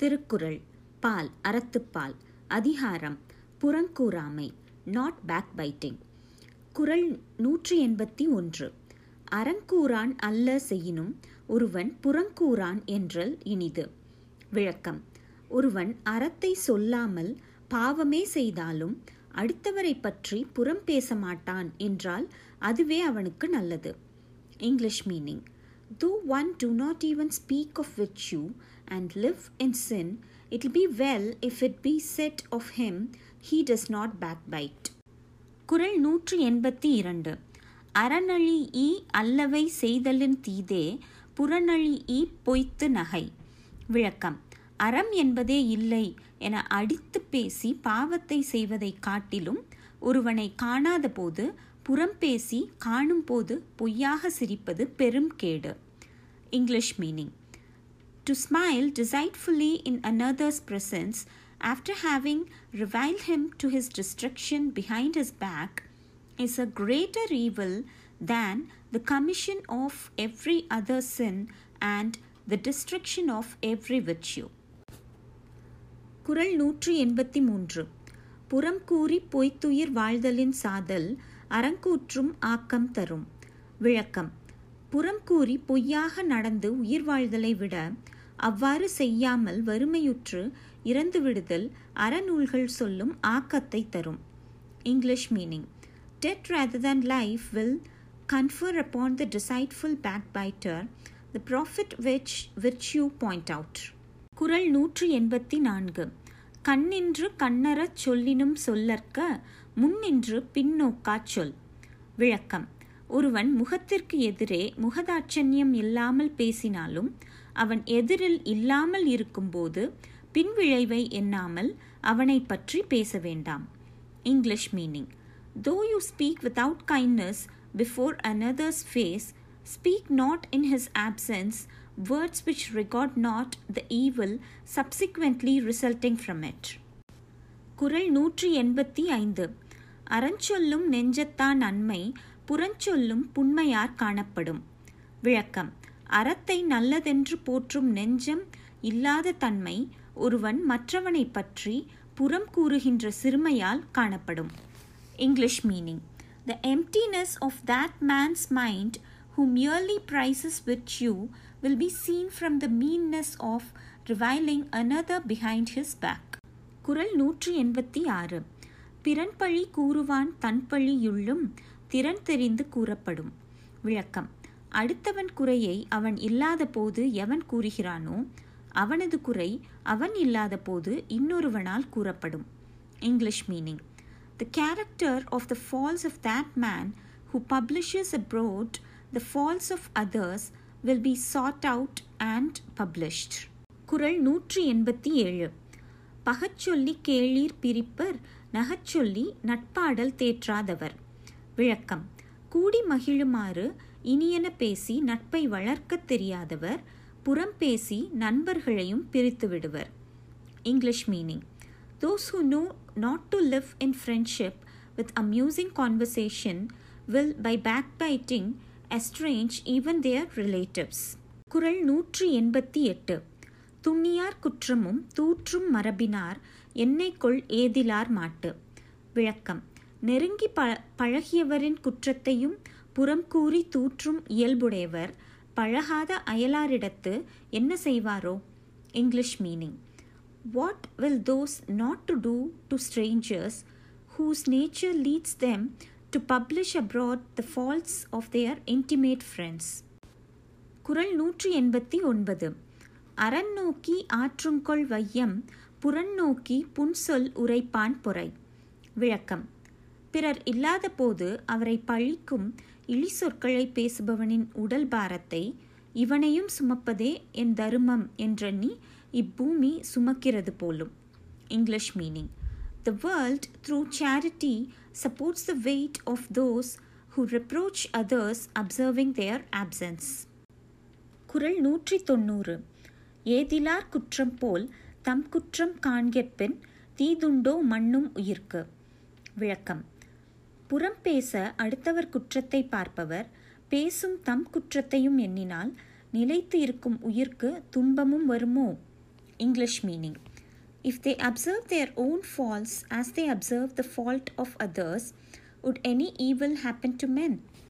திருக்குறள் பால் அறத்துப்பால் அதிகாரம் புறங்கூறாமை not back biting குறள் நூற்றி எண்பத்தி ஒன்று அறங்கூறான் அல்ல செய்யினும் ஒருவன் புறங்கூறான் என்றல் இனிது. விளக்கம். ஒருவன் அறத்தை சொல்லாமல் பாவமே செய்தாலும் அடுத்தவரை பற்றி புறம் பேச மாட்டான் என்றால் அதுவே அவனுக்கு நல்லது. English meaning. Though one do not even speak of virtue and live in sin, it will be well if it be said of him, he does not backbite. குறள் நூற்றி எண்பத்தி இரண்டு. அறநழி ஈ அல்லவை செய்தலின் தீதே புறநழி ஈ பொய்த்து நகை. விளக்கம். அறம் என்பதே இல்லை என அடித்து பேசி பாவத்தை செய்வதை காட்டிலும் ஒருவனை காணாத போது புறம் பேசி காணும் போது பொய்யாக சிரிப்பது பெரும் கேடு English meaning to smile deceitfully in another's presence after having reviled him to his destruction behind his back is a greater evil than the commission of every other sin and the destruction of every virtue. குறள் நூற்றி எண்பத்தி மூன்று புறம் கூறி பொய்த்துயிர் வாழ்தலின் சாதல் அறங்கூற்றும் ஆக்கம் தரும். விளக்கம். புறம் கூறி பொய்யாக நடந்து உயிர் வாழ்தலை விட அவ்வாறு செய்யாமல் வறுமையுற்று இறந்து விடுதல் அறநூல்கள் சொல்லும் ஆக்கத்தை தரும். English meaning death rather than life will confer upon the deceitful backbiter the profit which which you point out குரல் நூற்று எண்பத்தி நான்கு. கண்ணின்று கண்ணறச் சொல்லினும் சொல்லற்க முன்னின்று பின்னோக்கா சொல். விளக்கம். ஒருவன் முகத்திற்கு எதிரே முகதாட்சண்யம் இல்லாமல் பேசினாலும் அவன் எதிரில் இல்லாமல் இருக்கும்போது பின்விளைவை எண்ணாமல் அவனை பற்றி பேச வேண்டாம். English meaning though you speak without kindness before another's face speak not in his absence words which regard not the evil subsequently resulting from it. குரல் நூற்றி எண்பத்தி ஐந்து. அறஞ்சொல்லும் நெஞ்சத்தான் நன்மை புறஞ்சொல்லும் புண்மையார் காணப்படும். விளக்கம். அறத்தை நல்லதென்று போற்றும் நெஞ்சம் இல்லாத தன்மை ஒருவன் மற்றவனை பற்றி புறம் கூறுகின்ற சிறுமையால் காணப்படும். English meaning the emptiness of that man's mind who merely prizes virtue will be seen from the meanness of reviling another behind his back. குறள் நூற்றி எண்பத்தி ஆறு. பிறன்பழி கூறுவான் தன்பழியுள்ளும் திறன் தெரிந்து கூறப்படும். விளக்கம். அடுத்தவன் குறையை அவன் இல்லாத போது எவன் கூறுகிறானோ அவனது குறை அவன் இல்லாத போது இன்னொருவனால் கூறப்படும். English meaning the character of the faults of that man who publishes abroad the faults of others will be sought out and published குரல் நூற்றி எண்பத்தி ஏழு. பகச்சொல்லி கேளீர் பிரிப்பர் நகச்சொல்லி நட்பாடல் தேற்றாதவர். விளக்கம். கூடி மகிழுமாறு இனியன பேசி நட்பை வளர்க்கத் தெரியாதவர் புறம் பேசி நண்பர்களையும் பிரித்து விடுவர். English meaning. Those who know not to live in friendship with amusing conversation will by backbiting estrange even their relatives குரல் நூற்றி எண்பத்தி எட்டு. துண்ணியார் குற்றமும் தூற்றும் மரபினார் என்னைக்குள் ஏதிலார் மாட்டு. விளக்கம். நெருங்கி ப பழகியவரின் குற்றத்தையும் புறம் கூறி தூற்றும் இயல்புடையவர் பழகாத அயலாரிடத்து என்ன செய்வாரோ? English meaning. What will those not to do to strangers whose nature leads them to publish abroad the faults of their intimate friends குரல் நூற்றி எண்பத்தி ஒன்பது. அறன் நோக்கி ஆற்றுங்கொள் வையம் புறநோக்கி புன்சொல் உரைப்பான் பொறை. விளக்கம். பிறர் இல்லாத போது அவரை பழிக்கும் இழி சொற்களை பேசுபவனின் உடல் பாரத்தை இவனையும் சுமப்பதே என் தருமம் என்றெண்ணி இப்பூமி சுமக்கிறது போலும். English meaning. The world through charity supports the weight of those who reproach others observing their absence குரல் நூற்றி தொண்ணூறு. ஏதிலார் குற்றம் போல் தம் குற்றம் காண்கிறபின் தீதுண்டோ மண்ணும் உயிர்க்கு விளக்கம் புறம் பேச அடுத்தவர் குற்றத்தை பார்ப்பவர் பேசும் தம் குற்றத்தையும் எண்ணினால் நிலைத்து இருக்கும் உயிர்க்கு துன்பமும் வருமோ English meaning if they observe their own faults as they observe the fault of others would any evil happen to men